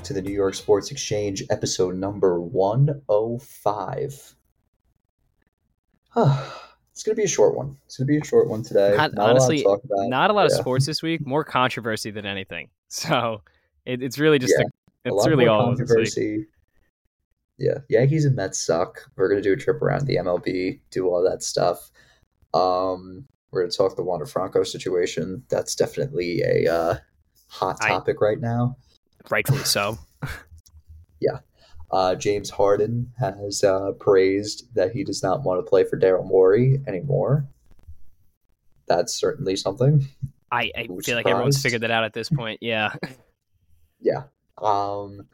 back to the New York Sports Exchange, episode number 105. it's going to be a short one. It's going to be a short one today. Not, Not honestly, a to talk about. not a lot Yeah. of sports this week. More controversy than anything. So it, it's really just Yeah, a, it's really all it was this week. controversy. Yeah, Yankees and Mets suck. We're gonna do a trip around the MLB, do all that stuff. Um, we're gonna talk the Wander Franco situation. That's definitely a uh, hot I- topic right now. Rightfully so. Yeah. Uh, James Harden has uh, praised that he does not want to play for Daryl Morey anymore. That's certainly something. I, I feel like everyone's figured that out at this point. Yeah. Yeah. Um,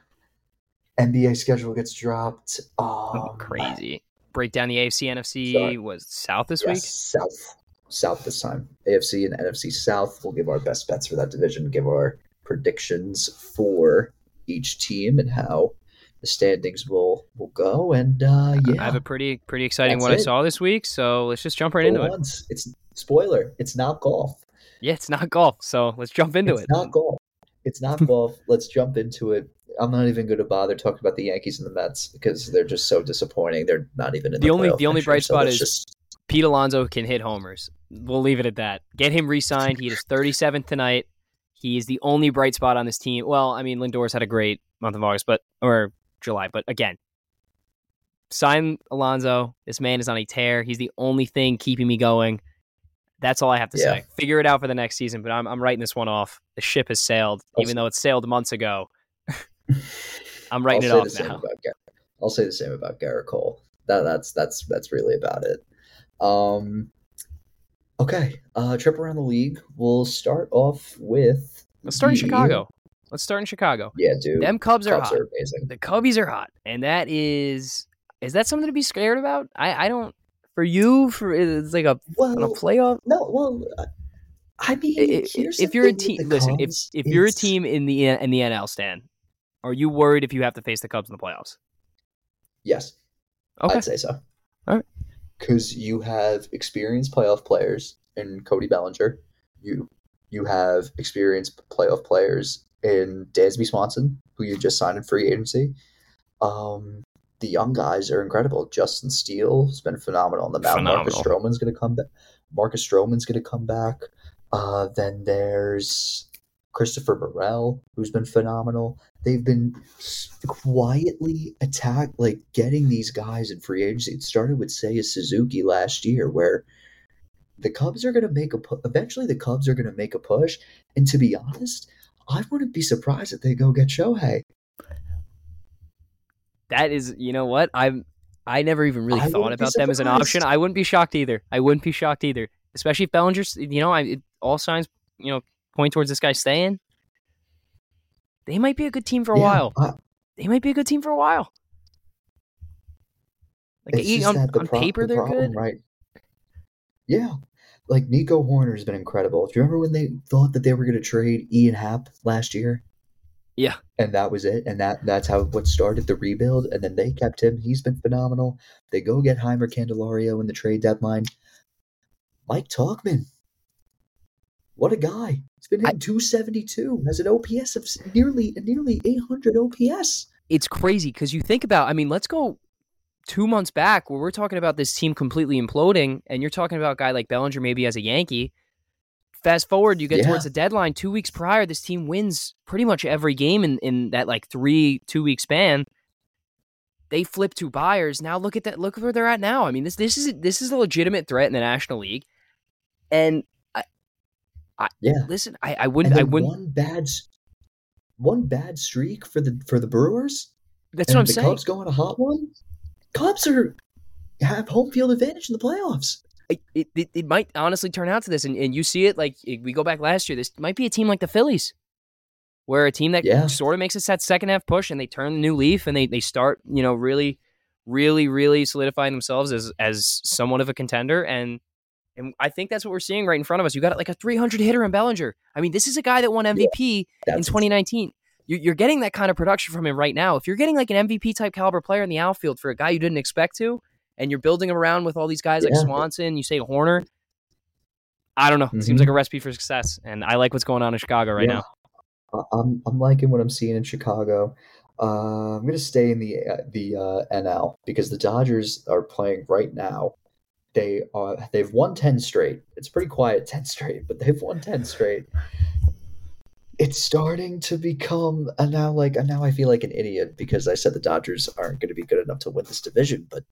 NBA schedule gets dropped. Um, Oh, crazy. Break down the AFC NFC Sorry. was South this Yes, week. South. South this time. AFC and NFC South. We'll give our best bets for that division, give our predictions for each team and how the standings will will go. And uh, yeah, I have a pretty pretty exciting That's what I saw this week. So let's just jump right for into it. once, It's spoiler. It's not golf. Yeah, it's not golf. So let's jump into it's it. not golf. It's not golf. Let's jump into it. I'm not even going to bother talking about the Yankees and the Mets because they're just so disappointing. They're not even in the, The only- the only bright so spot let's is- just Pete Alonso can hit homers. We'll leave it at that. Get him re-signed. He is 37th tonight. He is the only bright spot on this team. Well, I mean, Lindor's had a great month of August, but or July, but again, sign Alonso. This man is on a tear. He's the only thing keeping me going. That's all I have to Yeah. say. Figure it out for the next season, but I'm I'm writing this one off. The ship has sailed, even Also- though it sailed months ago. I'm writing I'll it say off now. I'll say the same about Gerrit Cole. That that's that's that's really about it. Um, okay, uh, trip around the league. We'll start off with. Let's start in Chicago. Let's start in Chicago. Yeah, dude. Them Cubs are Cubs hot. are amazing. the Cubbies are hot, and that is is that something to be scared about? I I don't for you for it's like a on a playoff. no, well, uh, I mean, I- I- here's If the you're a team, the listen. If if you're a team in the in the NL stand, are you worried if you have to face the Cubs in the playoffs? yes, Okay, I'd say so. Because you have experienced playoff players in Cody Bellinger. You you have experienced playoff players in Dansby Swanson, who you just signed in free agency. Um, the young guys are incredible. Justin Steele has been phenomenal on the mound. Marcus Stroman's going to come back. Marcus Stroman's going to come back. Uh, then there's Christopher Burrell, who's been phenomenal. They've been quietly attack, like getting these guys in free agency. It started with Seiya Suzuki last year, where the Cubs are going to make a pu- eventually. The Cubs are going to make a push, and to be honest, I wouldn't be surprised if they go get Shohei. that is you know what I'm. I never even really I thought about them as an option. I wouldn't be shocked either. I wouldn't be shocked either, especially if Bellinger's. You know, I it, all signs you know point towards this guy staying. They might be a good team for a Yeah, while. I- They might be a good team for a while. Like it's just on, on pro- paper, the they're problem, good. right? Yeah, like Nico Hoerner has been incredible. Do you remember when they thought that they were going to trade Ian Happ last year? Yeah. and that was it. And that that's how what started the rebuild. And then they kept him. He's been phenomenal. They go get Jeimer Candelario in the trade deadline. Mike Tauchman, what a guy! He's been hitting seventy two, has an OPS of nearly nearly eight hundred OPS. it's crazy because you think about. I mean, let's go two months back where we're talking about this team completely imploding, and you're talking about a guy like Bellinger maybe as a Yankee. Fast forward, you get Yeah. towards the deadline. Two weeks prior, this team wins pretty much every game in, in that like three two week span. They flip to buyers. Now look at that. Look where they're at now. I mean, this this is this is a legitimate threat in the National League, and I, Yeah, listen. I, I wouldn't. I wouldn't. one bad one bad streak for the for the Brewers. That's what I'm the saying. Cubs go on a hot one. Cubs are have home field advantage in the playoffs. it, it, it, it might honestly turn out to this, and, and you see it like eh, we go back last year. This might be a team like the Phillies, where a team that Yeah. sort of makes us that second half push, and they turn the new leaf, and they they start you know really, really, really solidifying themselves as as somewhat of a contender, and and I think that's what we're seeing right in front of us. You got like a 300 hitter in Bellinger. I mean, this is a guy that won MVP in 2019. You- You're getting that kind of production from him right now. If you're getting like an MVP type caliber player in the outfield for a guy you didn't expect to, and you're building him around with all these guys like Swanson, you say Hoerner. I don't know. It Mhm. seems like a recipe for success, and I like what's going on in Chicago right Yeah. now. I'm I'm liking what I'm seeing in Chicago. Uh, I'm gonna stay in the uh, the uh, NL because the Dodgers are playing right now. They are they've won ten straight. It's pretty quiet ten straight, but they've won ten straight. It's starting to become and now like and now I feel like an idiot because I said the Dodgers aren't going to be good enough to win this division, but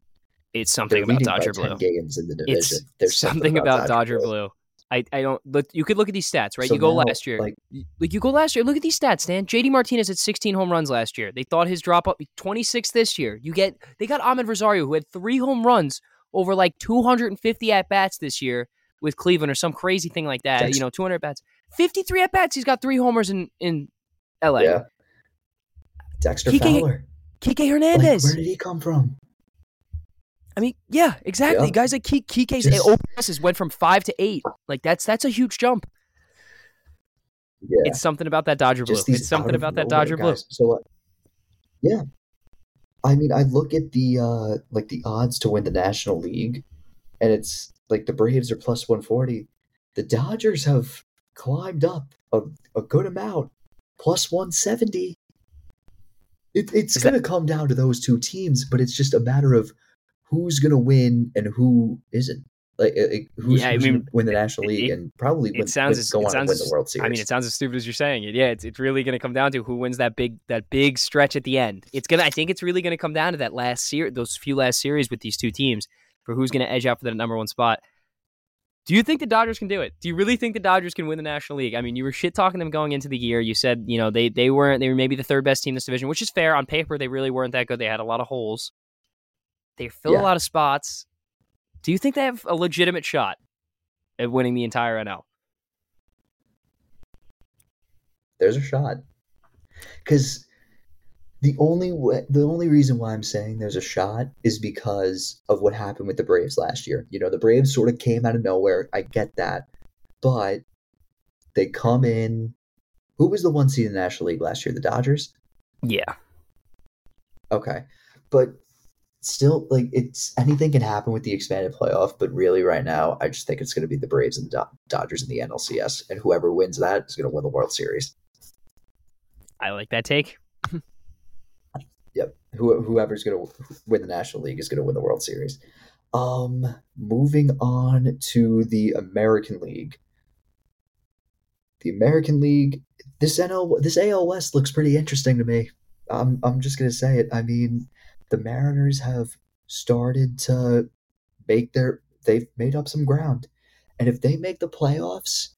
It's something about Dodger Blue. games in the division. It's There's something about Dodger Blue. I, I don't look. You could look at these stats, right? So you go now, last year, like- like, you go last year. Look at these stats, Dan. JD Martinez had 16 home runs last year. They thought his drop up 26 this year. You get they got Amed Rosario who had three home runs over like 250 at bats this year with Cleveland or some crazy thing like that. You know, 200 at bats, 53 at bats. He's got three homers in in LA. Yeah. Dexter can- Fowler. Kike Like, Hernandez. where did he come from? I mean, yeah, exactly. Yeah. Guys like Kike, Kike's Just- OPSs went from five to eight. Like that's that's a huge jump. Yeah. It's something about that Dodger blue. just these It's something about that Dodger blue. So, uh, yeah, I mean, I look at the uh, like the odds to win the National League, and it's like the Braves are plus one forty. The Dodgers have climbed up a, a good amount, plus one seventy. It, it's going to come down to those two teams, but it's just a matter of who's going to win and who isn't. Like, uh, who's, Yeah, I who's gonna mean, win the National it- League it- and probably it win, sounds win- go it on and win the World Series. I mean, it sounds as stupid as you're saying it. Yeah, it's, it's really going to come down to who wins that big that big stretch at the end. It's gonna. I think it's really going to come down to that last series, those few last series with these two teams for who's going to edge out for the number one spot. Do you think the Dodgers can do it? Do you really think the Dodgers can win the National League? I mean, you were shit talking them going into the year. You said you know they they weren't they were maybe the third best team in this division, which is fair on paper. They really weren't that good. They had a lot of holes. They fill Yeah. a lot of spots. Do you think they have a legitimate shot at winning the entire NL? there's a shot because the only way, the only reason why I'm saying there's a shot is because of what happened with the Braves last year. You know, the Braves sort of came out of nowhere. I get that, but they come in. Who was the one seed in the National League last year? The Dodgers. Yeah. Okay, but still, like it's anything can happen with the expanded playoff. But really, right now, I just think it's going to be the Braves and the Do- Dodgers in the NLCS, and whoever wins that is going to win the World Series. I like that take. Yep. Who, whoever's going to win the National League is going to win the World Series. Um, moving on to the American League. The American League, this NL, this AL West looks pretty interesting to me. I'm, I'm just going to say it. I mean, the Mariners have started to make their, they've made up some ground. And if they make the playoffs,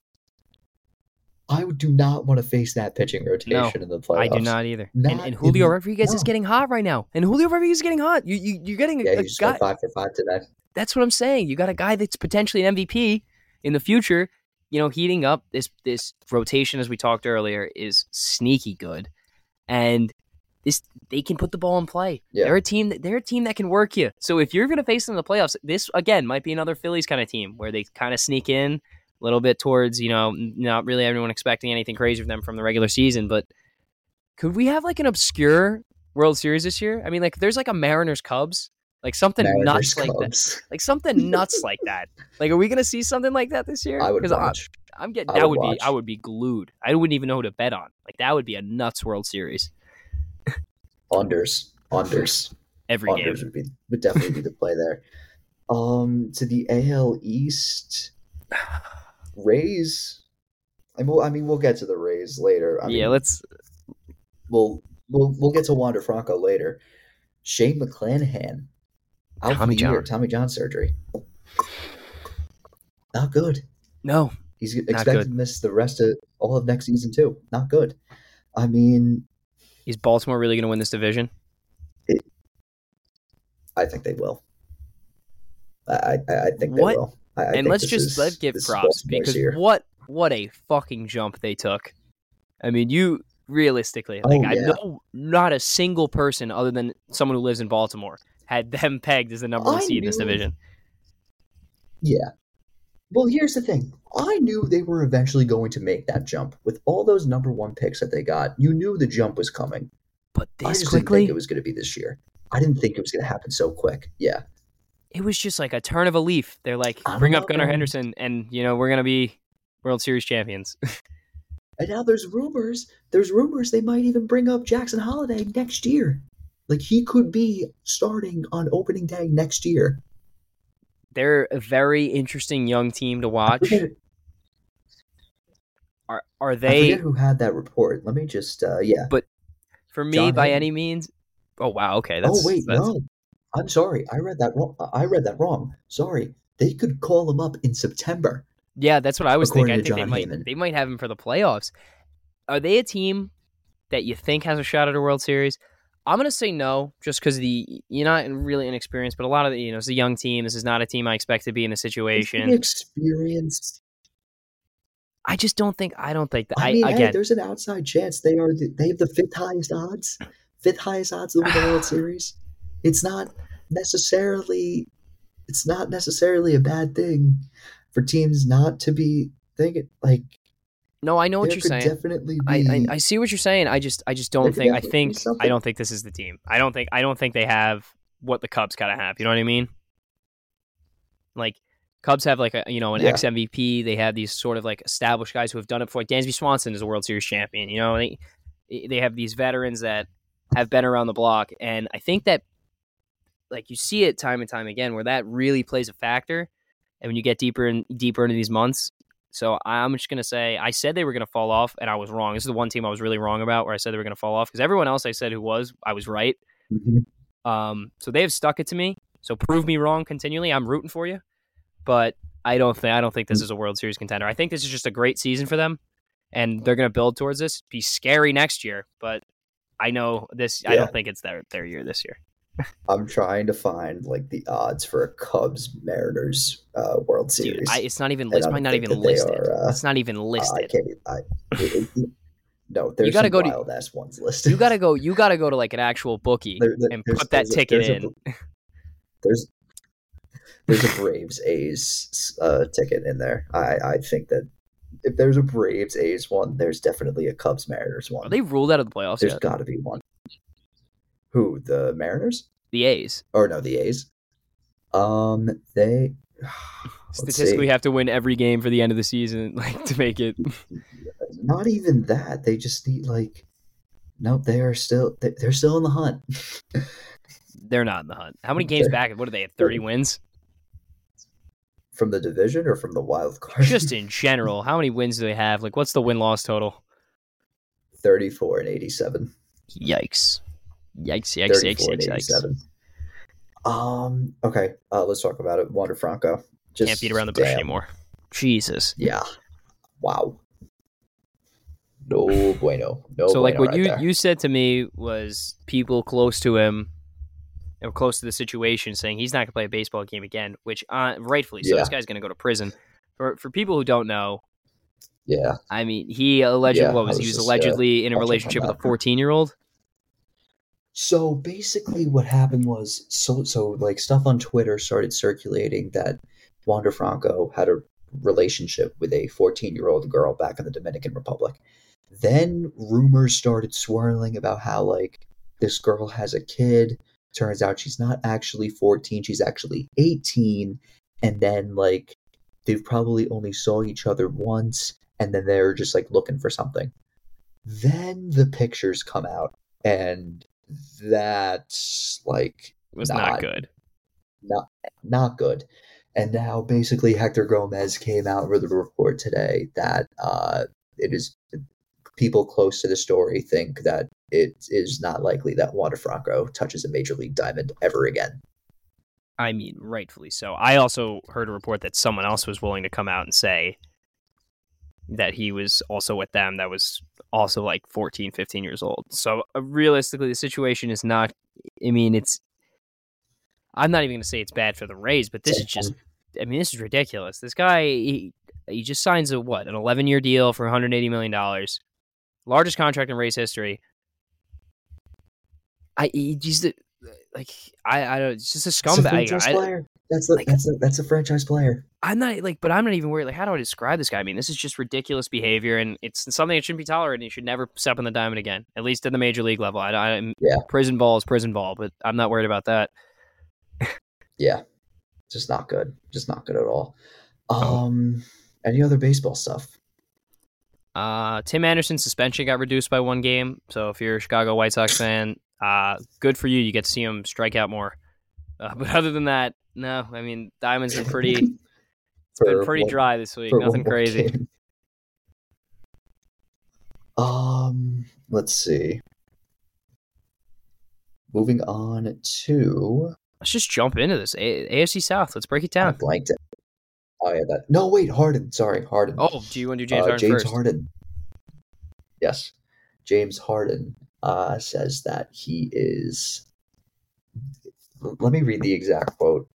I do not want to face that pitching rotation in the playoffs. I do not either. and, Not and Julio in- Rodriguez is getting hot right now. And Julio Rodriguez is getting hot. You you you're getting a, Yeah, a guy. five for five today. That's what I'm saying. You got a guy that's potentially an MVP in the future. You know, heating up this this rotation as we talked earlier is sneaky good, and this they can put the ball in play. Yeah. They're a team. That, they're a team that can work you. So if you're going to face them in the playoffs, this again might be another Phillies kind of team where they kind of sneak in a little bit towards you know not really everyone expecting anything crazy from them from the regular season, but could we have like an obscure World Series this year? I mean, like there's like a Mariners Cubs, like something Mariners, nuts like that like something nuts like that. Like, are we gonna see something like that this year? I would watch. I, am getting I that would would, be I would be glued. I wouldn't even know who to bet on. Like that would be a nuts World Series Unders, unders, every game. unders would be would definitely be the play there. Um, to the AL East, Rays. I mean, I mean, we'll get to the Rays later. I yeah, mean, let's. we'll we'll we'll get to Wander Franco later. Shane McClanahan, out Tommy the year, John. Tommy John surgery. Not good. No, He's expected good. to miss the rest of all of next season too. Not good. I mean, is Baltimore really gonna win this division? I think they will. I I, I think What? they will. I, I and think let's just is- let's give props because what what a fucking jump they took. I mean, you realistically, like Oh, I know not a single person other than someone who lives in Baltimore had them pegged as the number one I seed in this division. Yeah. Well, here's the thing. I knew they were eventually going to make that jump with all those number one picks that they got. You knew the jump was coming. But I this just didn't think it was going to be this year. I didn't think it was going to happen so quick. Yeah. it was just like a turn of a leaf. They're like, I bring up Gunnar. Henderson, and you know we're gonna be World Series champions. And now there's rumors. There's rumors they might even bring up Jackson Holliday next year. Like he could be starting on opening day next year. They're a very interesting young team to watch. Are are they who had that report. Let me just uh yeah. But for me John by Hayden. any means? Oh wow, okay. That's, oh wait, that's, no. I'm sorry. I read that wrong. I read that wrong. Sorry. They could call him up in September. Yeah, that's what I was thinking. I think they John might Heyman. they might have him for the playoffs. Are they a team that you think has a shot at a World Series? I'm gonna say no, just because the you're not really inexperienced, but a lot of the, you know it's a young team. This is not a team I expect to be in a situation. Inexperienced. I just don't think. I don't think that. I I, mean, hey, there's an outside chance they are. The, they have the fifth highest odds. Fifth highest odds to win the World Series. It's not necessarily. It's not necessarily a bad thing for teams not to be thinking like no, I know what there you're saying. definitely I, be. I, I see what you're saying. I just I just don't think I think I don't think this is the team. I don't think I don't think they have what the Cubs gotta have. You know what I mean? Like Cubs have like a you know an Yeah. ex MVP. They have these sort of like established guys who have done it before. Like Dansby Swanson is a World Series champion. You know they eh, they have these veterans that have been around the block, and I think that like you see it time and time again where that really plays a factor. And when you get deeper and deeper into these months, so I'm just gonna say I said they were gonna fall off, and I was wrong. This is the one team I was really wrong about, where I said they were gonna fall off because everyone else I said who was, I was right. Mhm. Um, so they have stuck it to me. So prove me wrong continually. I'm rooting for you, but I don't think I don't think this is a World Series contender. I think this is just a great season for them, and they're gonna build towards this. Be scary next year, but I know this. I don't think it's their their year this year. I'm trying to find like the odds for a Cubs Mariners uh, World Dude, Series. I, it's not even. It's not even listed. are, uh, it's not even Uh, I listed. can't. I, no, there's gotta some go to- wild ass ones listed. you gotta go. You gotta go to like an actual bookie There- there- and put that there's a- ticket there's a- in. there's there's a Braves A's uh, ticket in there. I I think that if there's a Braves A's one, there's definitely a Cubs Mariners Are one. they ruled out of the playoffs There's got to be one. Who the Mariners? The A's Or no, the A's. Um, they statistically have to win every game for the end of the season, like to make it. not even that. They just need like. Nope, they are still they- they're still in the hunt. They're not in the hunt. How many games back? What do they have? Thirty wins? from the division or from the wild card? Just in general, how many wins do they have? Like, what's the win loss total? 34 and 87. Yikes! Yikes! Yikes! Yikes! Yikes! Yikes! Um, okay, uh, let's talk about it. Wander Franco. Just, Can't beat around the bush damn. anymore. Jesus. Yeah. Wow. No bueno. No so, like, what right you there. you said to me was people close to him, or close to the situation, saying he's not going to play a baseball game again. Which, uh, rightfully so. Yeah. This guy's going to go to prison. For for people who don't know, Yeah. I mean, he allegedly Yeah, what was was he was just, uh, allegedly in a relationship with a 14 year old. So basically, what happened was so so like stuff on Twitter started circulating that Wander Franco had a relationship with a 14 year old girl back in the Dominican Republic. Then rumors started swirling about how like this girl has a kid. Turns out she's not actually 14; she's actually 18. And then like they've probably only saw each other once, and then they're just like looking for something. Then the pictures come out, and that's like was Not- not good. not not good. And now basically Hector Gomez came out with a report today that uh, it is people close to the story think that it is not likely that Wander Franco touches a major league diamond ever again. I mean, rightfully so. I also heard a report that someone else was willing to come out and say that he was also with them that was also like 14, 15 years old. So uh, realistically, the situation is not, I mean, it's, I'm not even going to say it's bad for the Rays, but this is just, I mean, this is ridiculous. This guy, he, he just signs a what, an 11 year deal for 180 million dollars, largest contract in Rays history. I he just like I I don't. It's just a It's a scumbag. I, player. That's the, like- that's a, that's a franchise player. I'm not like, but I'm not even worried. Like, how do I describe this guy? I mean, this is just ridiculous behavior, and it's something that shouldn't be tolerated. He should never step on the diamond again, at least at the major league level. I, I, Yeah. prison ball is prison ball, but I'm not worried about that. Yeah, just not good. Just not good at all. Oh. Um, any other baseball stuff? Uh, Tim Anderson's suspension got reduced by one game, so if you're a Chicago White Sox fan, uh, good for you. You get to see him strike out more. Uh, but other than that, no. I mean, Diamond's been pretty. It's been pretty one- dry this week. Nothing crazy. game. Um, let's see. Moving on to Let's just jump into this A- AFC South. Let's break it I down. blanked it. Oh yeah, that. No, wait, Harden. Sorry, Harden. Oh, do you want to do James Uh, Harden James first? Harden. Yes, James Harden uh, says that he is. Let me read the exact quote.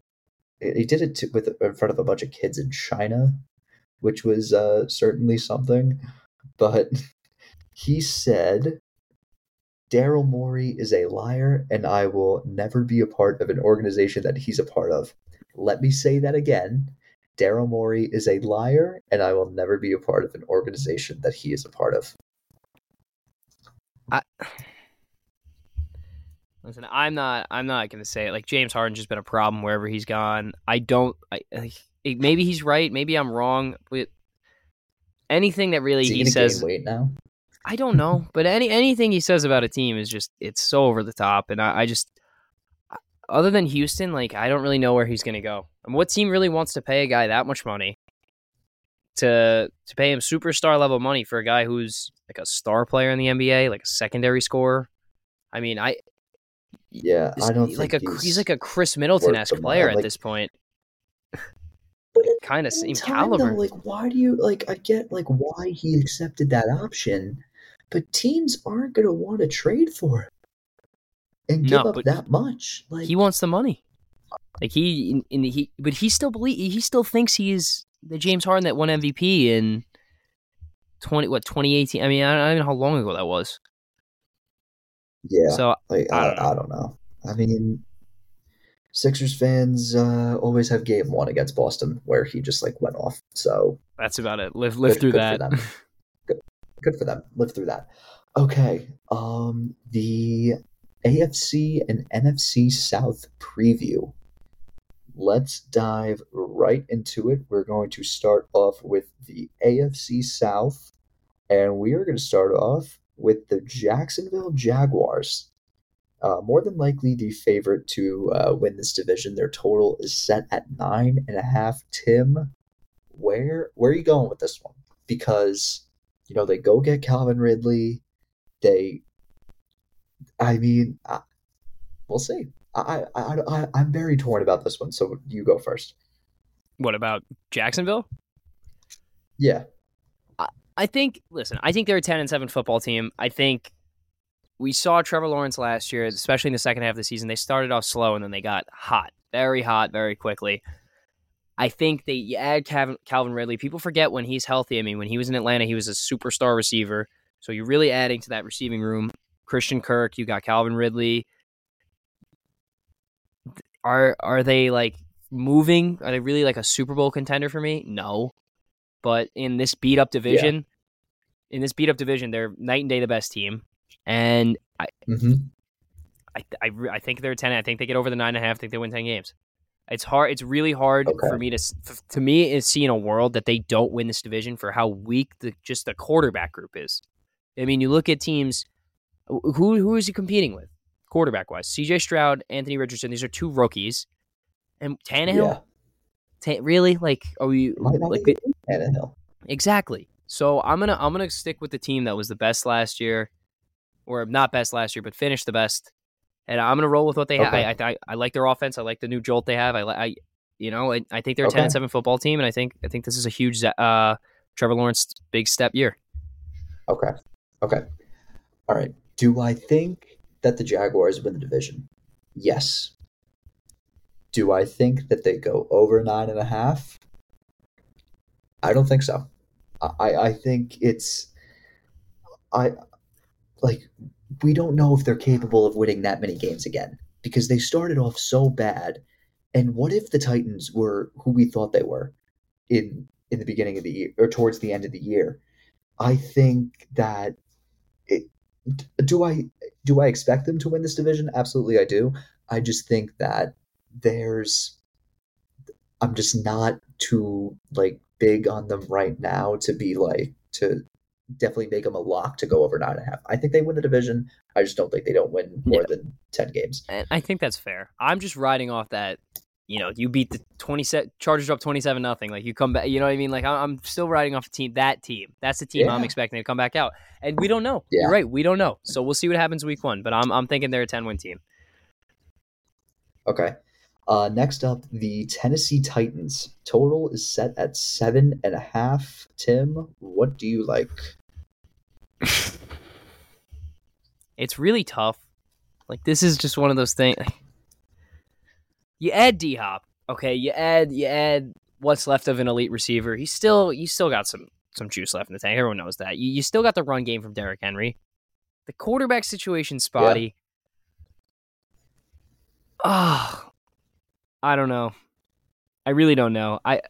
He did it to, with in front of a bunch of kids in China, which was uh, certainly something. But he said, "Daryl Morey is a liar, and I will never be a part of an organization that he's a part of." Let me say that again. Daryl Morey is a liar, and I will never be a part of an organization that he is a part of. Listen, I'm not. I'm not going to say it. Like James Harden's just been a problem wherever he's gone. I don't. I, I maybe he's right. Maybe I'm wrong. But anything that really he, he says, weight now? I don't know. But any anything he says about a team is just it's so over the top. And I, I just, other than Houston, like I don't really know where he's going to go. And what team really wants to pay a guy that much money to to pay him superstar level money for a guy who's like a star player in the NBA, like a secondary scorer? I mean, I Yeah, Is I don't he think like a he's, he's, like a Khris Middleton esque player money. at this point. But Kind of the same same time, though, caliber. like, why do you like? I get like why he accepted that option, but teams aren't gonna want to trade for it and give No, up that much. Like, he wants the money. Like he in, in the, he, but he still believe he still thinks he's the James Harden that won MVP in twenty what twenty eighteen. I mean, I don't, I don't know how long ago that was. Yeah, So like I I, don't know. I don't know. I mean, Sixers fans uh, always have game one against Boston where he just like went off. So that's about it. Live live Good- through good for that. them. good for them. Live through that. Okay. Um, the AFC and NFC South preview. Let's dive right into it. We're going to start off with the AFC South, and we are going to start off with the Jacksonville Jaguars. Uh, more than likely the favorite to uh, win this division. Their total is set at nine and a half. Tim, where where are you going with this one? Because you know they go get Calvin Ridley. They, I mean, I, we'll see. I, I I I'm very torn about this one. So you go first. what about Jacksonville? Yeah. I think. Listen, I think they're a ten and seven football team. I think we saw Trevor Lawrence last year, especially in the second half of the season. They started off slow and then they got hot, very hot, very quickly. I think they add Calvin, Calvin Ridley. People forget when he's healthy. I mean, when he was in Atlanta, he was a superstar receiver. So you're really adding to that receiving room. Christian Kirk, you got Calvin Ridley. Are are they like moving? Are they really like a Super Bowl contender for me? No. But in this beat up division, in this beat up division, they're night and day the best team. And I, Mm-hmm. I, I, I think they're ten. I think they get over the nine and a half. I think they win ten games. It's hard. It's really hard Okay. for me to to me is seeing a world that they don't win this division for how weak the just the quarterback group is. I mean, you look at teams. Who who is he competing with, quarterback wise? C.J. Stroud, Anthony Richardson. These are two rookies, and Tannehill. Yeah. Ta- really? Like, are we like. Exactly. So I'm gonna I'm gonna stick with the team that was the best last year, or not best last year, but finished the best, and I'm gonna roll with what they have. Okay. I, I I I like their offense. I like the new jolt they have. I I you know I, I think they're a 10 and 7 football team, and I think I think this is a huge uh Trevor Lawrence big step year. Okay. Okay. All right. Do I think that the Jaguars win the division? Yes. Do I think that they go over nine and a half? I don't think so. I, I think it's I like we don't know if they're capable of winning that many games again because they started off so bad. And what if the Titans were who we thought they were in in the beginning of the year or towards the end of the year? I think that it, do I do I expect them to win this division? Absolutely, I do. I just think that there's I'm just not too like big on them right now to be like to definitely make them a lock to go over nine and a half. I think they win the division. I just don't think they don't win more Yeah. than ten games. And I think that's fair. I'm just riding off that. You know, you beat the twenty set Chargers up twenty seven nothing. Like you come back. You know what I mean? Like I'm still riding off a team. That team. That's the team I'm expecting to come back out. And we don't know. Yeah. You're right. We don't know. So we'll see what happens week one. But I'm I'm thinking they're a ten win team. Okay. Uh, next up, the Tennessee Titans. Total is set at seven and a half. Tim, what do you like? It's really tough. Like this is just one of those things. You add D Hop, okay. You add you add what's left of an elite receiver. He's still you still got some some juice left in the tank. Everyone knows that. You, you still got the run game from Derrick Henry. The quarterback situation spotty. Ah, I don't know. I really don't know. I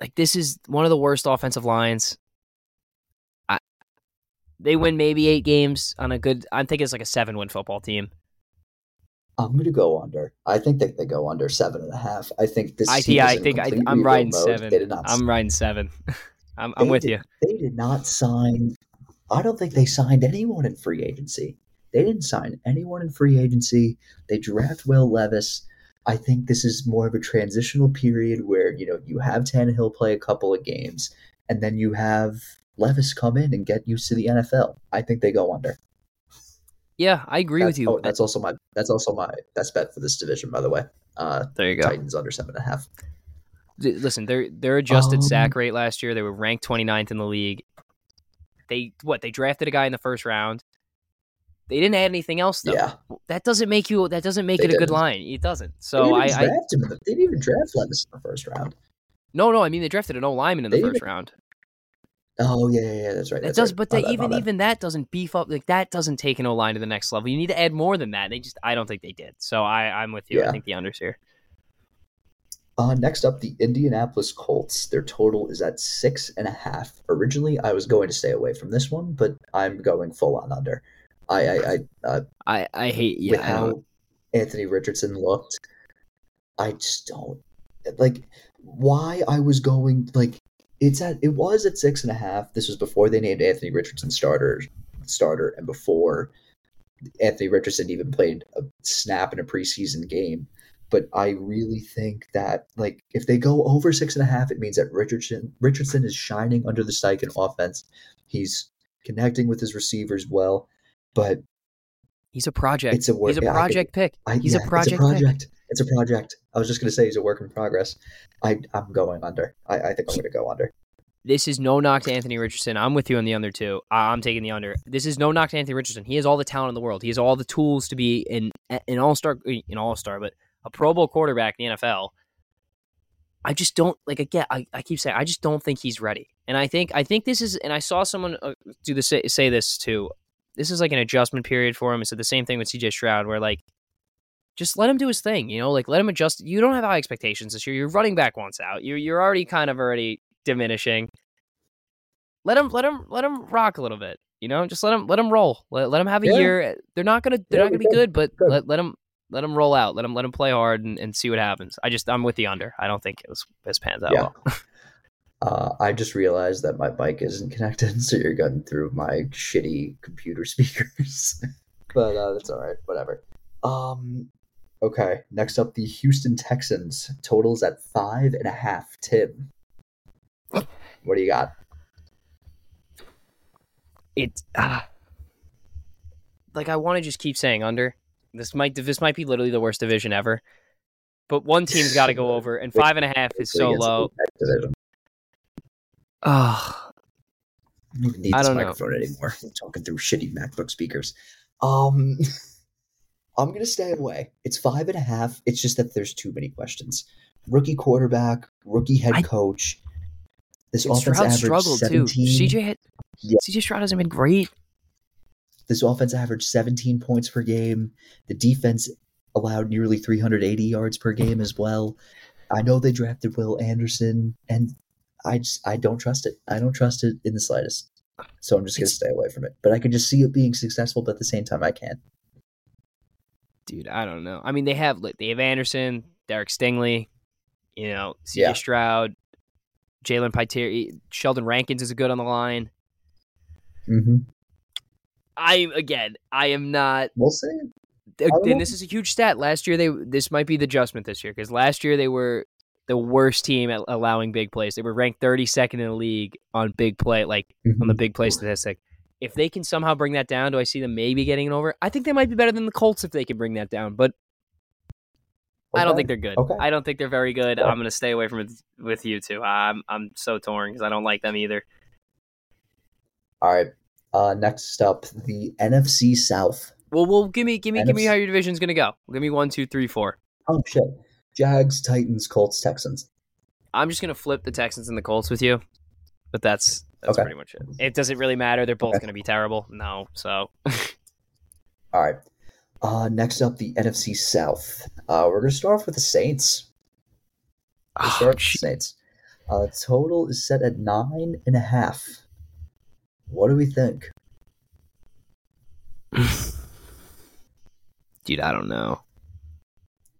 like this is one of the worst offensive lines. I they win maybe eight games on a good. I think it's like a seven win football team. I'm gonna go under. I think they, they go under seven and a half. I think this. I yeah, is I in think I, I'm rebuild riding mode. seven. They did not. I'm riding seven. I'm I'm with did- you. They did not sign. I don't think they signed anyone in free agency. They didn't sign anyone in free agency. They draft Will Levis. I think this is more of a transitional period where you know you have Tannehill play a couple of games, and then you have Levis come in and get used to the NFL. I think they go under. Yeah, I agree That's, with you. oh, that's also my that's also my best bet for this division, by the way. Uh, there you go. Titans under seven and a half. D- Listen, their their adjusted Um, sack rate last year, they were ranked 29th in the league. They what? They drafted a guy in the first round. They didn't add anything else though. Yeah, That doesn't make you. That doesn't make They it a good didn't. line. It doesn't. they So didn't I, even I draft him. They didn't even draft Levis in the first round. no no. I mean they drafted an O lineman in the They first even- round. Oh yeah, yeah, yeah that's right. That that's does, right. but bad, even even that doesn't beef up. Like that doesn't take an O line to the next level. You need to add more than that. They just. I don't think they did. So I I'm with you. I think the unders here. Uh, next up, the Indianapolis Colts. Their total is at six and a half. Originally, I was going to stay away from this one, but I'm going full on under. I, I, I uh, I I hate yeah. Anthony Richardson looked, I just don't like why I was going like it's at it was at six and a half. This was before they named Anthony Richardson starter starter and before Anthony Richardson even played a snap in a preseason game. But I really think that like if they go over six and a half, it means that Richardson Richardson is shining under the Steichen offense. He's connecting with his receivers well, but He's a project. It's a work- He's a yeah, I project pick. I, He's yeah, a project. It's a project. It's a project. I was just gonna say he's a work in progress. I I'm going under. I, I think I'm gonna go under. This is no knock to Anthony Richardson. I'm with you on the under too. I'm taking the under. This is no knock to Anthony Richardson. He has all the talent in the world. He has all the tools to be an an all star, an all star, but a Pro Bowl quarterback in the NFL. I just don't like again. I, I keep saying I just don't think he's ready. And I think I think this is. And I saw someone uh, do this say, say this too. This is like an adjustment period for him. It's the same thing with CJ Stroud, where like just let him do his thing. You know, like let him adjust. You don't have high expectations this year. You're running back once out. You're you're already kind of already diminishing. Let him let him let him rock a little bit. You know, just let him let him roll. Let, let him have a Yeah. year. They're not gonna they're Yeah, not gonna be good, but Good. let let him let him roll out. Let him let him play hard and, and see what happens. I just I'm with the under. I don't think it was this pans out Yeah. well. Uh, I just realized that my bike isn't connected, so you're getting through my shitty computer speakers. but uh, that's all right. Whatever. Um. Okay. Next up, the Houston Texans. Totals at five and a half. Tim. What do you got? It ah, like I want to just keep saying under. This might this might be literally the worst division ever. But one team's got to go over, and five and a half is so Against the low. Oh, I don't even need I this don't know. microphone anymore. I'm talking through shitty MacBook speakers. Um, I'm gonna stay away. It's five and a half. It's just that there's too many questions. Rookie quarterback, rookie head I- coach. This offense Stroud averaged struggled too. 17. CJ had, Yeah. CJ Stroud hasn't been great. This offense averaged 17 points per game. The defense allowed nearly 380 yards per game as well. I know they drafted Will Anderson, and I just I don't trust it. I don't trust it in the slightest. So I'm just gonna stay away from it. But I can just see it being successful, but at the same time, I can't. Dude, I don't know. I mean, they have like they have Anderson, Derek Stingley, you know, CJ Yeah. Stroud, Jalen Pitre, Sheldon Rankins is a good on the line. Mm-hmm. I again, I am not. We'll see. And this is a huge stat. Last year, they this might be the adjustment this year because last year they were the worst team at allowing big plays. They were ranked 32nd in the league on big play, like on the Mhm. big play statistic. If they can somehow bring that down, do I see them maybe getting it over? I think they might be better than the Colts if they can bring that down, but I don't think they're good. Okay. I don't think they're very good. I'm going to stay away from it with you two. I'm I'm so torn because I don't like them either. All right. Uh, next up, the NFC South. Well, well, give me give me give me how your division's going to go. Give me one, two, three, four. Oh shit. Jags, Titans, Colts, Texans. I'm just going to flip the Texans and the Colts with you, but that's that's Okay. pretty much it. It doesn't really matter. They're both Okay. going to be terrible. No, so All right. Uh, next up, the NFC South. Uh, we're gonna start off with the Saints. We'll Oh, with the. Saints. Uh, total is set at nine and a half. What do we think? dude, I don't know.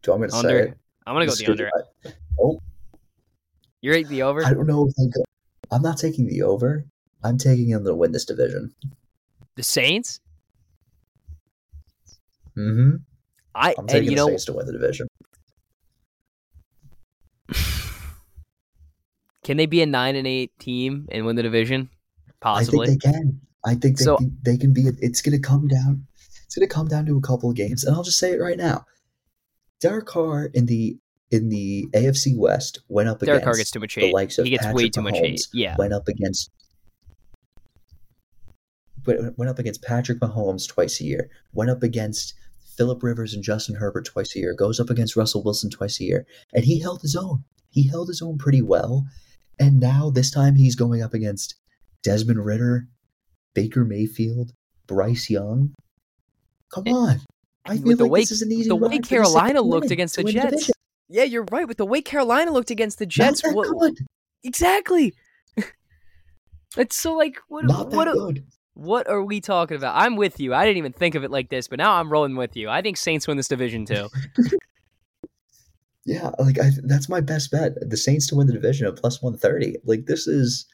Do you want me to Under. say it? I'm going to go the under. because Oh, You're at the over. I don't know go. I'm not taking the over. I'm taking them to win this division. The Saints. Mm-hmm. I I'm and taking you the know Saints to win the division. can they be a nine and eight team and win the division? Possibly. I think they can. I think they So- can, they can be. It's going to come down. It's going to come down to a couple of games, and I'll just say it right now. Derek Carr in the in the AFC West went up Derek against Carr gets too much the hate. likes of He gets Patrick way too much hate. Mahomes, Yeah. Went up against. Went went up against Patrick Mahomes twice a year. Went up against Philip Rivers and Justin Herbert twice a year. Goes up against Russell Wilson twice a year, and he held his own. He held his own pretty well. And now this time he's going up against Desmond Ridder, Baker Mayfield, Bryce Young. Come And- on. I feel with the like way- this is an easy the way ride for the Carolina looked against the Jets. division. Yeah, you're right. With the way Carolina looked against the Jets, what, good. exactly. It's so like what Not what good. what are we talking about? I'm with you. I didn't even think of it like this, but now I'm rolling with you. I think Saints win this division too. Yeah, like I, that's my best bet. The Saints to win the division at plus one thirty. Like this is,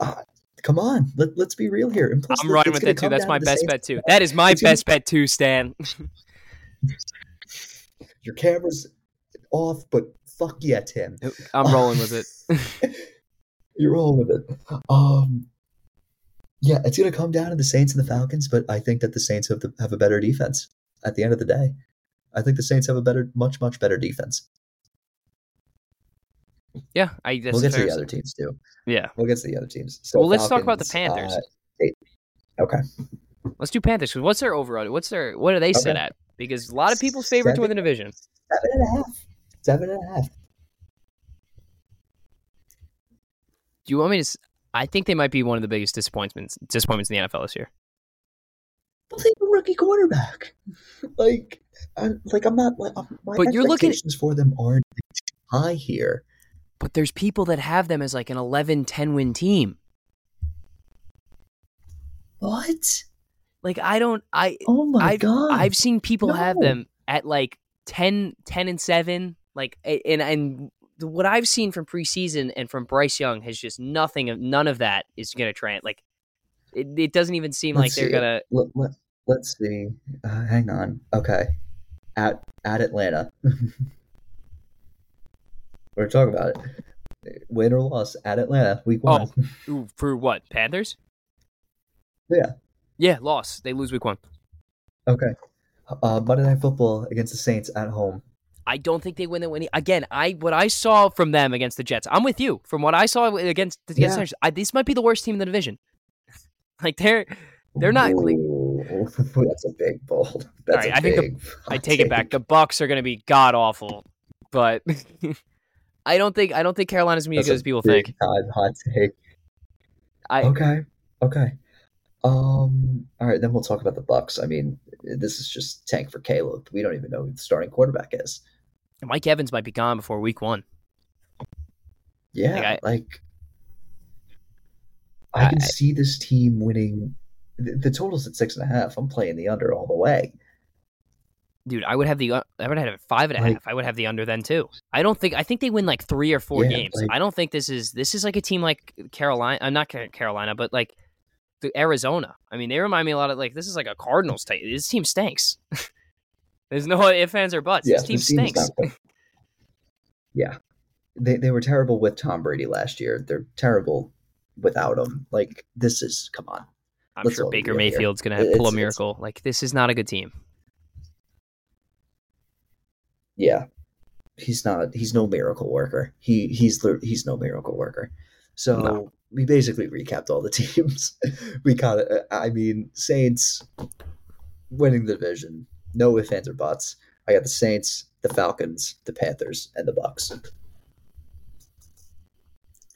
uh, come on, let, let's be real here. Plus, I'm it's with gonna that too. That's my to best bet too. That is my It's gonna- best bet too, Stan. Your camera's off, but fuck yeah, Tim. I'm rolling with it. You're rolling with it. Um, yeah, it's gonna come down to the Saints and the Falcons, but I think that the Saints have the, have a better defense. At the end of the day, I think the Saints have a better, much much better defense. Yeah, I we'll get to the other teams too. Yeah, We'll get to the other teams. So Well, let's talk about the Panthers. uh, okay. let's do Panthers. What's their overall? What's their what are they set at? Because a lot of people's favorite to win the division. Seven and a half. Seven and a half. Do you want me to? s- I think they might be one of the biggest disappointments disappointments in the NFL this year. Well, they have a rookie quarterback. Like, I'm, like I'm not. Like, my But you're looking- expectations for them aren't high here. But there's people that have them as like an 11, 10 win team. What? Like I don't. I Oh my I've, god! I've seen people have them at like 10, 10 and seven. Like and and what I've seen from preseason and from Bryce Young has just nothing of none of that is going to try it. Like it, it doesn't even seem Let's like they're gonna. let, let, let's see. Uh, hang on. Okay. At at Atlanta. We're talking about it. Win or loss at Atlanta, week Oh. one. Ooh, for what Panthers? Yeah. Yeah, loss. They lose week one. Okay. Uh, Monday Night Football against the Saints at home. I don't think they win the winning. Again, I what I saw from them against the Jets. I'm with you. From what I saw against the Yeah. Jets, I, this might be the worst team in the division. like they're They're not- Ooh, that's a big bold. That's right, a I think the- big. I take it back. The Bucks are going to be god awful, but I don't think I don't think Carolina's to be as good as people think. time hot take. I Okay. Okay. Um. All right. Then we'll talk about the Bucks. I mean, this is just tank for Caleb. We don't even know who the starting quarterback is. Mike Evans might be gone before week one. Yeah. Like, I- Like, I, can I- see this team winning. The, the total's at six and a half. I'm playing the under all the way. Dude, I would have the uh, I would have five and a half. Like- I would have the under then too. I don't think I think they win like three or four Yeah, games. like- I don't think this is this is like a team like Carolina. I'm not Carolina, but like the Arizona. I mean, they remind me a lot of like this is like a Cardinals type. This team stinks. There's no ifs, ands, or buts. Yeah, this team stinks. yeah, they they were terrible with Tom Brady last year. They're terrible without him. Like this is come on. I'm That's sure Baker get here. Mayfield's gonna have, It's- pull a miracle. Like this is not a good team. Yeah, he's not. He's no miracle worker. He he's he's no miracle worker. So No. we basically recapped all the teams. we kind of. I mean, Saints winning the division. No ifs, ands, or buts. I got the Saints, the Falcons, the Panthers, and the Bucs.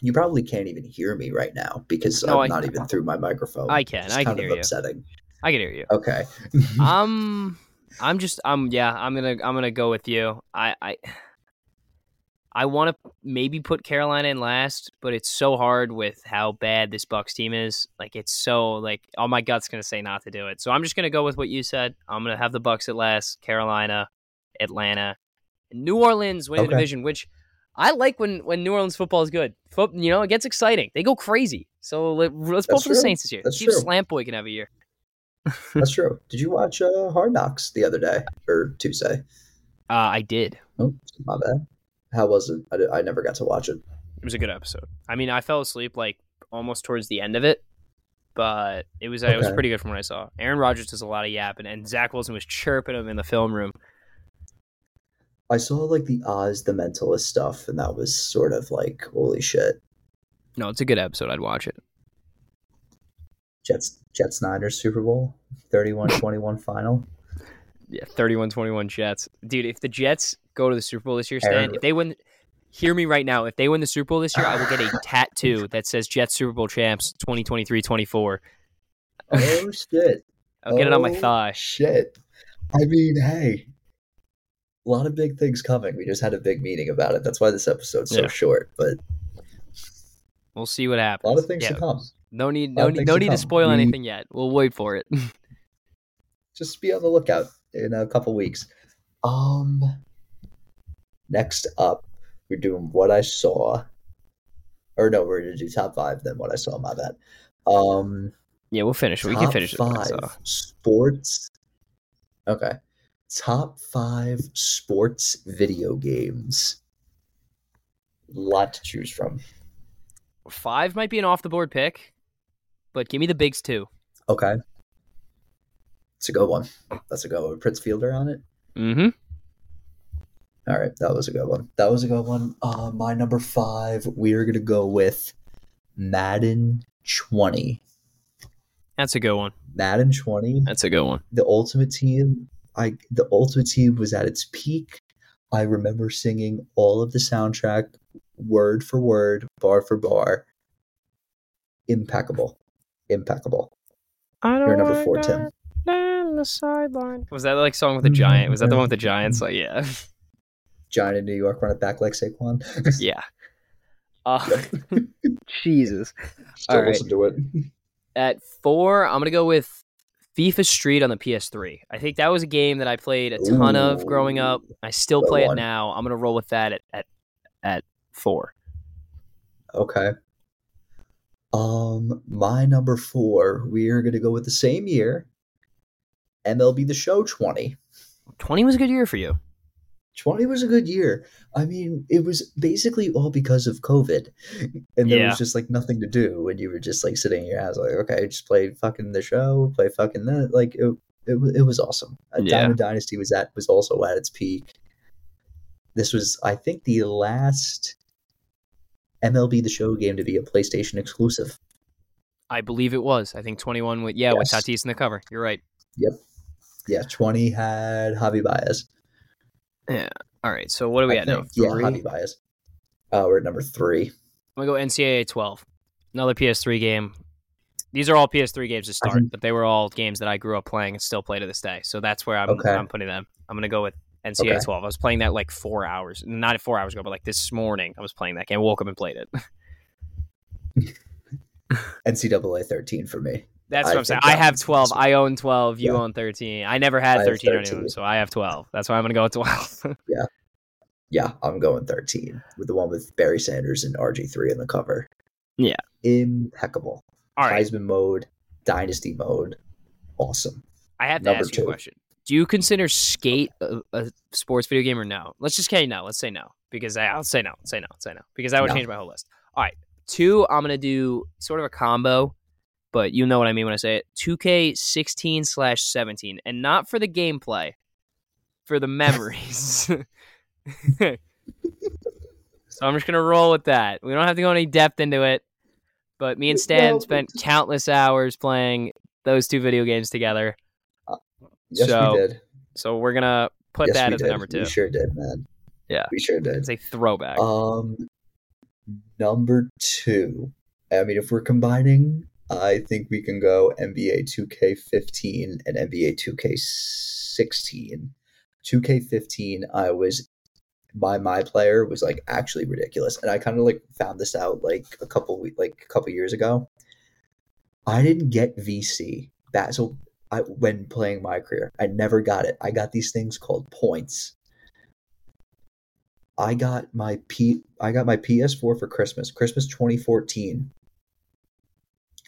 You probably can't even hear me right now because No, I'm I- not even through my microphone. I can. It's I can kind hear of you. upsetting. I can hear you. Okay. um i'm just i'm yeah i'm gonna i'm gonna go with you. I i i want to maybe put carolina in last but it's so hard with how bad this bucs team is. Like it's so like all my gut's gonna say not to do it. So i'm just gonna go with what you said. I'm gonna have the bucs at last carolina atlanta new orleans win the division which i like when when new orleans football is good. Foot, you know it gets exciting. They go crazy. So let, let's pull for the saints this year. That's true. slant boy can have a year That's true. Did you watch uh, Hard Knocks the other day or Tuesday? uh, i did Oh, my bad. How was it? I, di- I never got to watch it. It was a good episode. I mean, I fell asleep like almost towards the end of it, but it was it was pretty good from what I saw. Aaron Rodgers does a lot of yapping, and Zach Wilson was chirping him in the film room. I saw like the Oz the Mentalist stuff, and that was sort of like holy shit. No, it's a good episode. I'd watch it. Jets Jets Niners Super Bowl 31-21 final. Yeah, 31-21 Jets, dude. If the Jets go to the Super Bowl this year, Stan, if they win, hear me right now. If they win the Super Bowl this year, I will get a tattoo that says Jets Super Bowl champs 2023-24. Oh shit! I'll get it on my Oh, thigh. Shit. I mean, hey, a lot of big things coming. We just had a big meeting about it. That's why this episode's so Yeah. short. But We'll see what happens. a lot of things Yeah, to come. No need, no need, no to need to spoil We- anything yet. We'll wait for it. just be on the lookout in a couple weeks. Um, next up, we're doing what I saw, or no, we're gonna do top five. Then what I saw. My bad. Um, yeah, we'll finish. We can finish Five sports. Okay, top five sports video games. A Lot to choose from. Five might be an off the board pick, but give me the bigs too. Okay, it's a good one. That's a good one. Prince Fielder on it. Mm-hmm. All right, that was a good one. That was a good one. Uh, my number five, we are gonna go with Madden 20. That's a good one. Madden 20, That's a good one. the Ultimate Team. I the Ultimate Team was at its peak. I remember singing all of the soundtrack, word for word, bar for bar. Impeccable, impeccable. I You're number four, Tim. Down the sideline. Was that like song with the giant? Was that the one with the giants? Like, yeah, Giant in New York, run it back like Saquon. yeah. Uh, Jesus. Still All right. listen to it. At four, I'm gonna go with FIFA Street on the PS3. I think that was a game that I played a ton of growing up. I still Good play it now. I'm gonna roll with that at at, at four. Okay. Um, my number four, we are gonna go with the same year. MLB The Show 20. Twenty was a good year for you. 20 was a good year. I mean, it was basically all because of COVID. And there Yeah. was just like nothing to do. And you were just like sitting in your house, like, okay, just play fucking the show, play fucking that. Like, it, it, it was awesome. Uh, Yeah. Diamond Dynasty was at was also at its peak. This was, I think, the last MLB The Show game to be a PlayStation exclusive. I believe it was. I think 21 with yeah with Tatis in the cover. You're right. Yep. Yeah, 20 had Javi Baez. Yeah. All right. So what are we I at now? think. Yeah, Javi Baez. Uh, we're at number three. I'm gonna go NCAA 12. Another PS3 game. These are all PS3 games to start, think- but they were all games that I grew up playing and still play to this day. So that's where I'm, Okay. I'm putting them. I'm gonna go with NCAA Okay. 12. I was playing that like four hours, not four hours ago, but like this morning. I was playing that game. Woke up and played it. NCAA 13 for me. That's what I'm saying. I have 12. I own 12. You Yeah. own 13. I never had I have 13 or 13. anyone, so I have 12. That's why I'm going to go with 12. Yeah, Yeah, I'm going 13 with the one with Barry Sanders and RG3 in the cover. Yeah. Impeccable. All right. Heisman mode, dynasty mode. Awesome. I have to Number ask you a two. question. Do you consider skate a, a sports video game or no? Let's just say no. Let's say no because I, I'll say no. Say no. Say no because that would No. change my whole list. All right. Two, I'm gonna do sort of a combo, but you know what I mean when I say it. 2K16 slash 17, and not for the gameplay, for the memories. so I'm just gonna roll with that. We don't have to go any depth into it, but me and Stan No, spent countless hours playing those two video games together. Yes, So, we did. So we're gonna put yes, that as did. number two. We sure did, man. Yeah. We sure did. It's a throwback. Um, number two. I mean, if we're combining, I think we can go NBA 2K15 and NBA 2K16. 2K15, I was by my player was like actually ridiculous, and I kind of like found this out like a couple like a couple years ago. I didn't get VC that so I when playing my career, I never got it. I got these things called points. I got my P I got my PS4 for Christmas, Christmas 2014.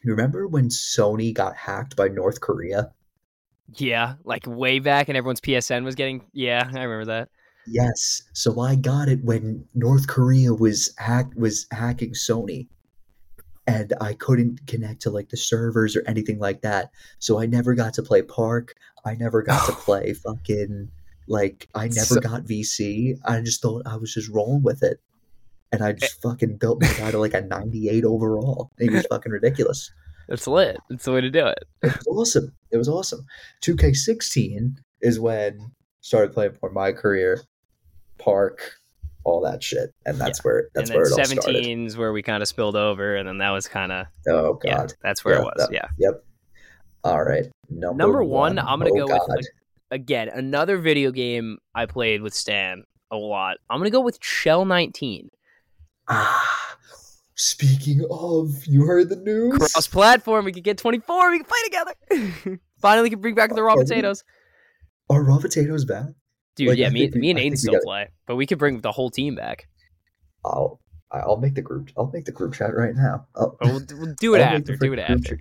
Remember when Sony got hacked by North Korea? yeah, like way back, and everyone's PSN was getting. Yeah, I remember that. Yes. So I got it when North Korea was hack was hacking Sony. And I couldn't connect to like the servers or anything like that. So I never got to play Park. I never got to play fucking like I never So- got VC. I just thought I was just rolling with it. And I just eh. fucking built my guy to like a 98 overall. It was fucking ridiculous. That's lit. That's the way to do it. It was awesome. It was awesome. 2K16 is when started playing for my career, Park, all that shit, and that's where that's where it all started. 17's where we kind of spilled over, and then that was kind of Oh yeah. god. That's where Yeah, it was. that- yeah. Yep. All right. Number, Number one, I'm gonna Oh, go with God. Again, another video game I played with Stan a lot. I'm gonna go with NHL 19. Ah. Speaking of, you heard the news? Cross platform, we could get 24. We can play together. Finally, can bring back the raw potatoes. Are raw potatoes back? Dude, Like, yeah, me, we- me and Aiden still gotta- play, but we could bring the whole team back. I'll I'll make the group. I'll make the group chat right now. Oh. I'll, we'll, we'll do it after. Do it after.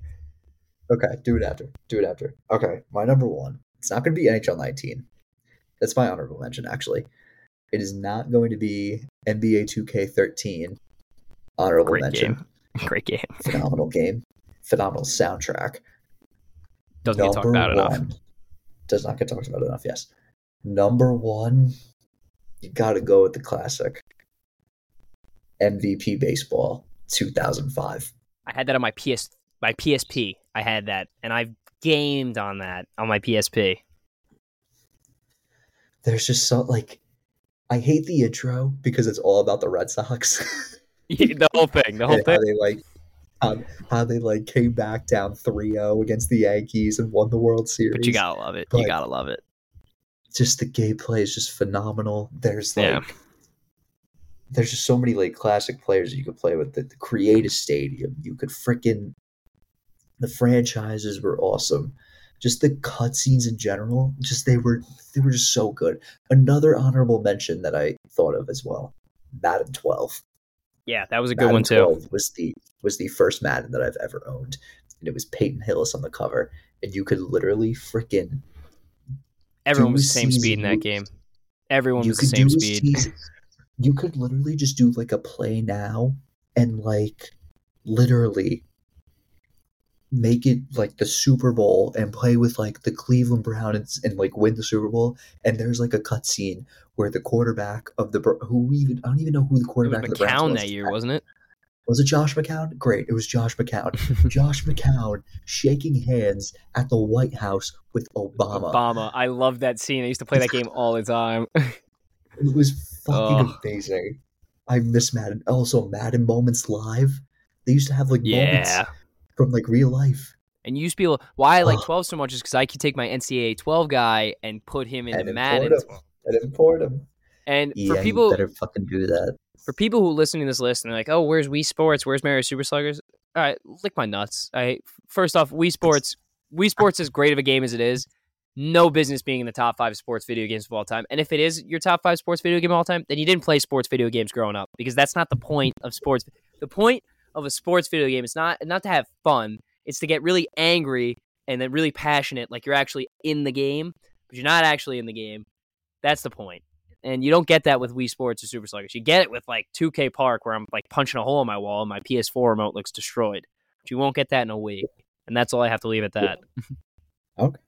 Okay, do it after. Do it after. Okay, my number one. It's not going to be NHL 19. That's my honorable mention, actually. It is not going to be NBA 2K13. Honorable Great mention. game. Great game. Phenomenal game. Phenomenal soundtrack. Doesn't get talked about enough. Does not get talked about enough, yes. Number one, you got to go with the classic. MVP Baseball 2005. I had that on my PS my PSP. I had that, and I've gamed on that on my PSP. There's just so, like, I hate the intro because it's all about the Red Sox. the whole thing. The whole and how thing. they like how, how they like came back down 3-0 against the Yankees and won the World Series. But you gotta love it. You gotta love it. Just the gameplay is just phenomenal. There's like Yeah. there's just so many like classic players you could play with. The, the a stadium, you could freaking the franchises were awesome. Just the cutscenes in general, just they were they were just so good. Another honorable mention that I thought of as well, Madden 12. Yeah, that was a good Madden one too. was the was the first Madden that I've ever owned, and it was Peyton Hillis on the cover, and you could literally freaking Everyone do was the same speed in that game. Everyone was the same speed. you could literally just do like a play now and like literally make it like the Super Bowl and play with like the Cleveland Browns and, like win the Super Bowl. And there's like a cutscene where the quarterback of the who even I don't even know who the It was quarterback of the Browns was. that year, wasn't it? Was it Josh McCown? Great, it was Josh McCown. Josh McCown shaking hands at the White House with Obama. Obama. I love that scene. I used to play that game all the time. It was fucking Oh. amazing. I miss Madden. Also, Madden moments live. They used to have like moments yeah. from like real life. And you used to be able why I like Ugh. 12 so much is because I could take my NCAA 12 guy and put him into And Madden. And import them. And Yeah, for people better fucking do that. for people who listen to this list and they're like, "Oh, where's Wii Sports? Where's Mario Super Sluggers?" all right, lick my nuts. I first off, Wii Sports, Wii Sports, as great of a game as it is, no business being in the top five sports video games of all time. And if it is your top five sports video game of all time, then you didn't play sports video games growing up because that's not the point of sports. The point of a sports video game is not not to have fun. It's to get really angry and then really passionate, like you're actually in the game, but you're not actually in the game. That's the point. And you don't get that with Wii Sports or Super Sluggers. You get it with like 2K Park, where I'm like punching a hole in my wall and my PS4 remote looks destroyed. But you won't get that in a Wii. And that's all I have to leave at that. Okay.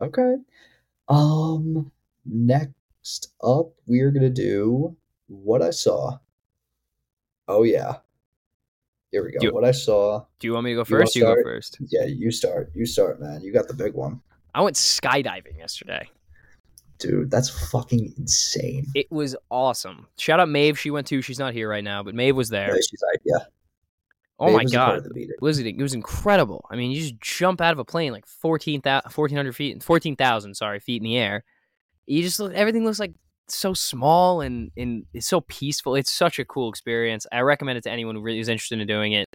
Okay. Um next up we are gonna do what I saw. Oh yeah. Here we go. You- what I saw. Do you want me to go first? You go first. Yeah, you start. You start, man. You got the big one. I went skydiving yesterday. Dude, that's fucking insane. It was awesome. Shout out Maeve. She went too. She's not here right now, but Maeve was there. Yeah, she's like, yeah. Oh Maeve my god. of the meeting. It was it was incredible. I mean, you just jump out of a plane like 14, 1400 feet, 14,000, sorry, feet in the air. You just look, everything looks like so small and, and it's so peaceful. It's such a cool experience. I recommend it to anyone who really is interested in doing it.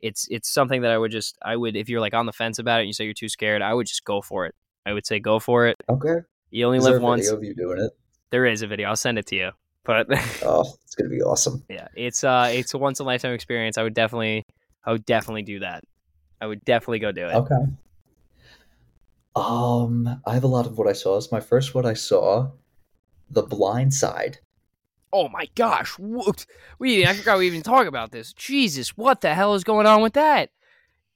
It's it's something that I would just I would if you're like on the fence about it and you say you're too scared, I would just go for it. I would say go for it. Okay. You only Is there live a once. video of you doing it? There is a video. I'll send it to you. But Oh, it's gonna be awesome. yeah, it's uh it's a once in a lifetime experience. I would definitely I would definitely do that. I would definitely go do it. Okay. Um, I have a lot of what I saw. It's my first what I saw. The Blind Side. Oh my gosh! Whooped. We I forgot we even talk about this. Jesus, what the hell is going on with that?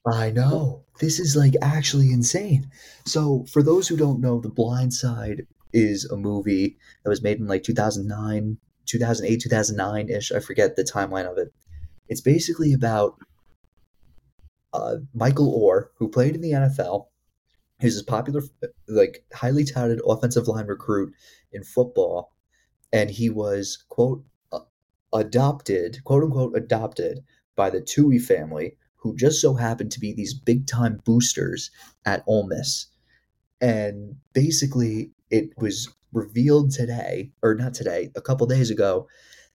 I know. This is like actually insane. So, for those who don't know, The Blind Side is a movie that was made in like 2009, 2008, 2009 ish. I forget the timeline of it. It's basically about uh, Michael Oher, who played in the NFL. He's a popular, like highly touted offensive line recruit in football, and he was quote adopted, quote unquote adopted by the Tuohy family, who just so happened to be these big time boosters at Ole Miss. And basically, it was revealed today, or not today, a couple days ago,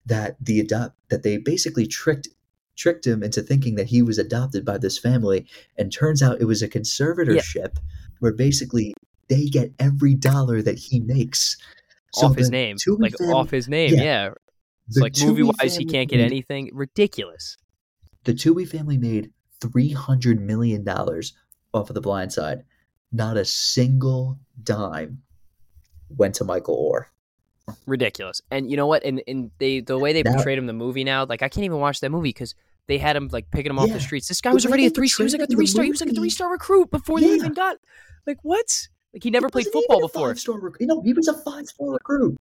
that the adopt that they basically tricked tricked him into thinking that he was adopted by this family, and turns out it was a conservatorship where basically they get every dollar that he makes. So off his name, like family- off his name. yeah. Yeah, it's like movie wise, he can't get anything. Ridiculous. The Tuohy family made three hundred million dollars off of the Blind Side. Not a single dime went to Michael Oher. ridiculous. And you know what? And and they the way they Now- portrayed him in the movie now, like I can't even watch that movie because they had him like picking him off Yeah. the streets. This guy was already a three. He was like a portrayed him in the three star. He was like a three star recruit before they even got. Like what? Like he never He played football before. five-star recruit. You know, he was a five-star recruit.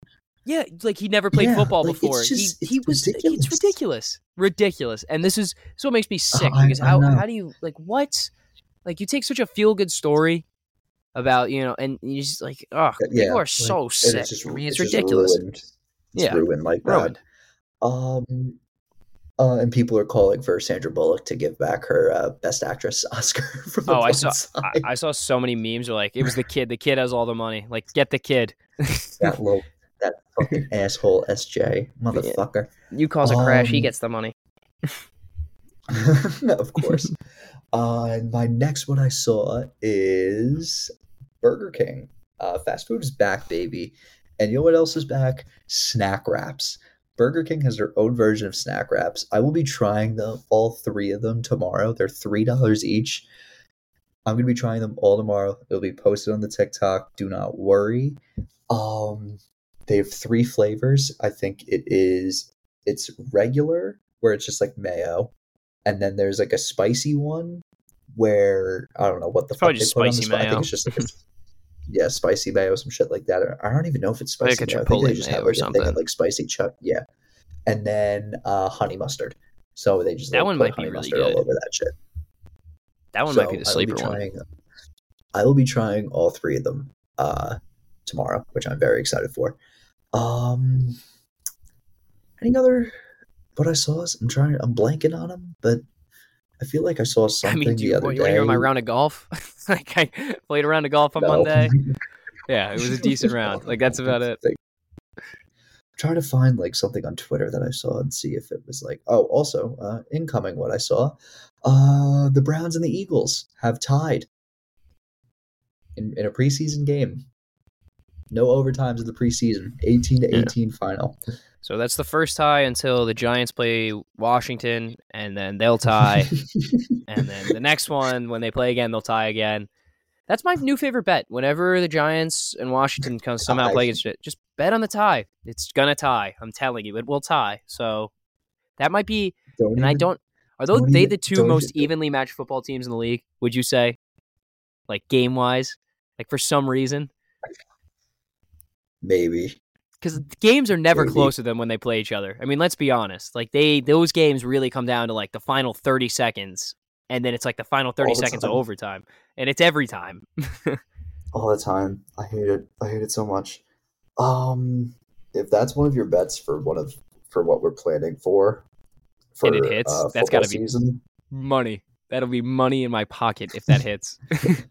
Yeah, like he never played Yeah, football like, it's before. just- he he it's was ridiculous. it's ridiculous, ridiculous. And this is so it makes me sick I- because I how know. how do you like what? Like you take such a feel good story about you know, and you just like oh Yeah, people are like, so sick. It's, just, I mean, it's, just ridiculous. ruined. It's Yeah, ruined like Ruined. that. Um, uh, and people are calling for Sandra Bullock to give back her uh, Best Actress Oscar for the Oh, I saw. I, I saw so many memes. Were like, it was the kid. The kid has all the money. Like, get the kid. that little, fucking asshole SJ motherfucker. you cause a crash, he Um, gets the money. of course. uh, my next one I saw is Burger King. Uh, fast food is back, baby. And you know what else is back? Snack wraps. Burger King has their own version of snack wraps. I will be trying them, all three of them tomorrow. They're three dollars each. I'm gonna be trying them all tomorrow. It'll be posted on the TikTok. Do not worry. Um, they have three flavors. I think it is it's regular where it's just like mayo, and then there's like a spicy one where I don't know what the It's fuck they put on spi- I think it's just like a, yeah, spicy mayo, some shit like that. I don't even know if it's Like spicy. a mayo. I think they just mayo have or like a thing something. like spicy chuck. Yeah, and then uh, honey mustard. So they just That like, one might be really mustard all good. over that shit. That one So might be the I will sleeper one. I will be trying all three of them uh, tomorrow, which I'm very excited for. Um, any other? What I saw is I'm trying. I'm blanking on them, but I feel like I saw I something mean, do the you, other want day. hear my round of golf? like, I played a round of golf on No. Monday. Yeah, it was a decent round. Like, that's about it. I'm trying to find like something on Twitter that I saw and see if it was like oh also uh, incoming what I saw. Uh, the Browns and the Eagles have tied in, in a preseason game. No overtimes in the preseason. 18 to 18 final. So that's the first tie until the Giants play Washington, and then they'll tie. and then the next one, when they play again, they'll tie again. That's my new favorite bet. Whenever the Giants and Washington come somehow Tie. play against it, just bet on the tie. It's gonna tie. I'm telling you, it will tie. So that might be. Don't And I don't. Are those don't they even- the 2 most even- evenly matched football teams in the league? Would you say? Like game wise, like for some reason, maybe. because games are never Maybe. closer than when they play each other. I mean, let's be honest. Like they those games really come down to like the final thirty seconds, and then it's like the final thirty the seconds of overtime, and it's every time. all the time. I hate it. I hate it so much. Um, if that's one of your bets for one of for what we're planning for, for And it hits, uh, that's football gotta be- season. money. That'll be money in my pocket if that hits.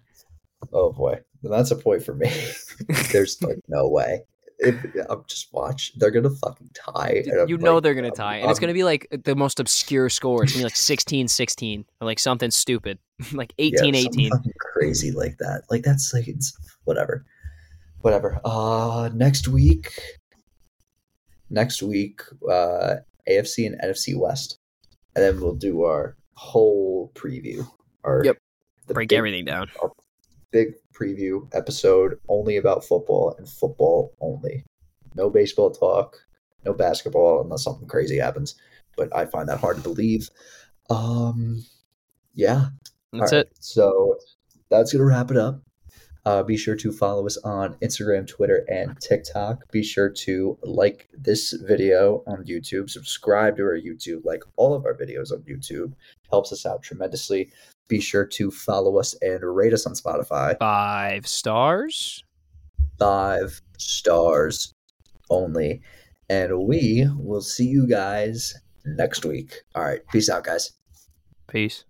Oh boy, that's a point for me. There's like no way. If I'm just watch, they're gonna fucking tie. you know like, they're gonna tie, and it's I'm- gonna be like the most obscure score. It's gonna be like 16-16 or like something stupid, like yeah, 18-18. something fucking crazy like that. Like that's like it's whatever, whatever. Uh, next week, next week, uh, AFC and NFC West, and then we'll do our whole preview. Our Yep. Break big- everything down. Big preview episode only about football and football only. No baseball talk, no basketball unless something crazy happens. But I find that hard to believe. Um, yeah. That's All right, it. So that's gonna wrap it up. Uh, be sure to follow us on Instagram, Twitter, and TikTok. Be sure to like this video on YouTube, subscribe to our YouTube, like all of our videos on YouTube. Helps us out tremendously. Be sure to follow us and rate us on Spotify. Five stars. Five stars only. And we will see you guys next week. All right. Peace out, guys. Peace.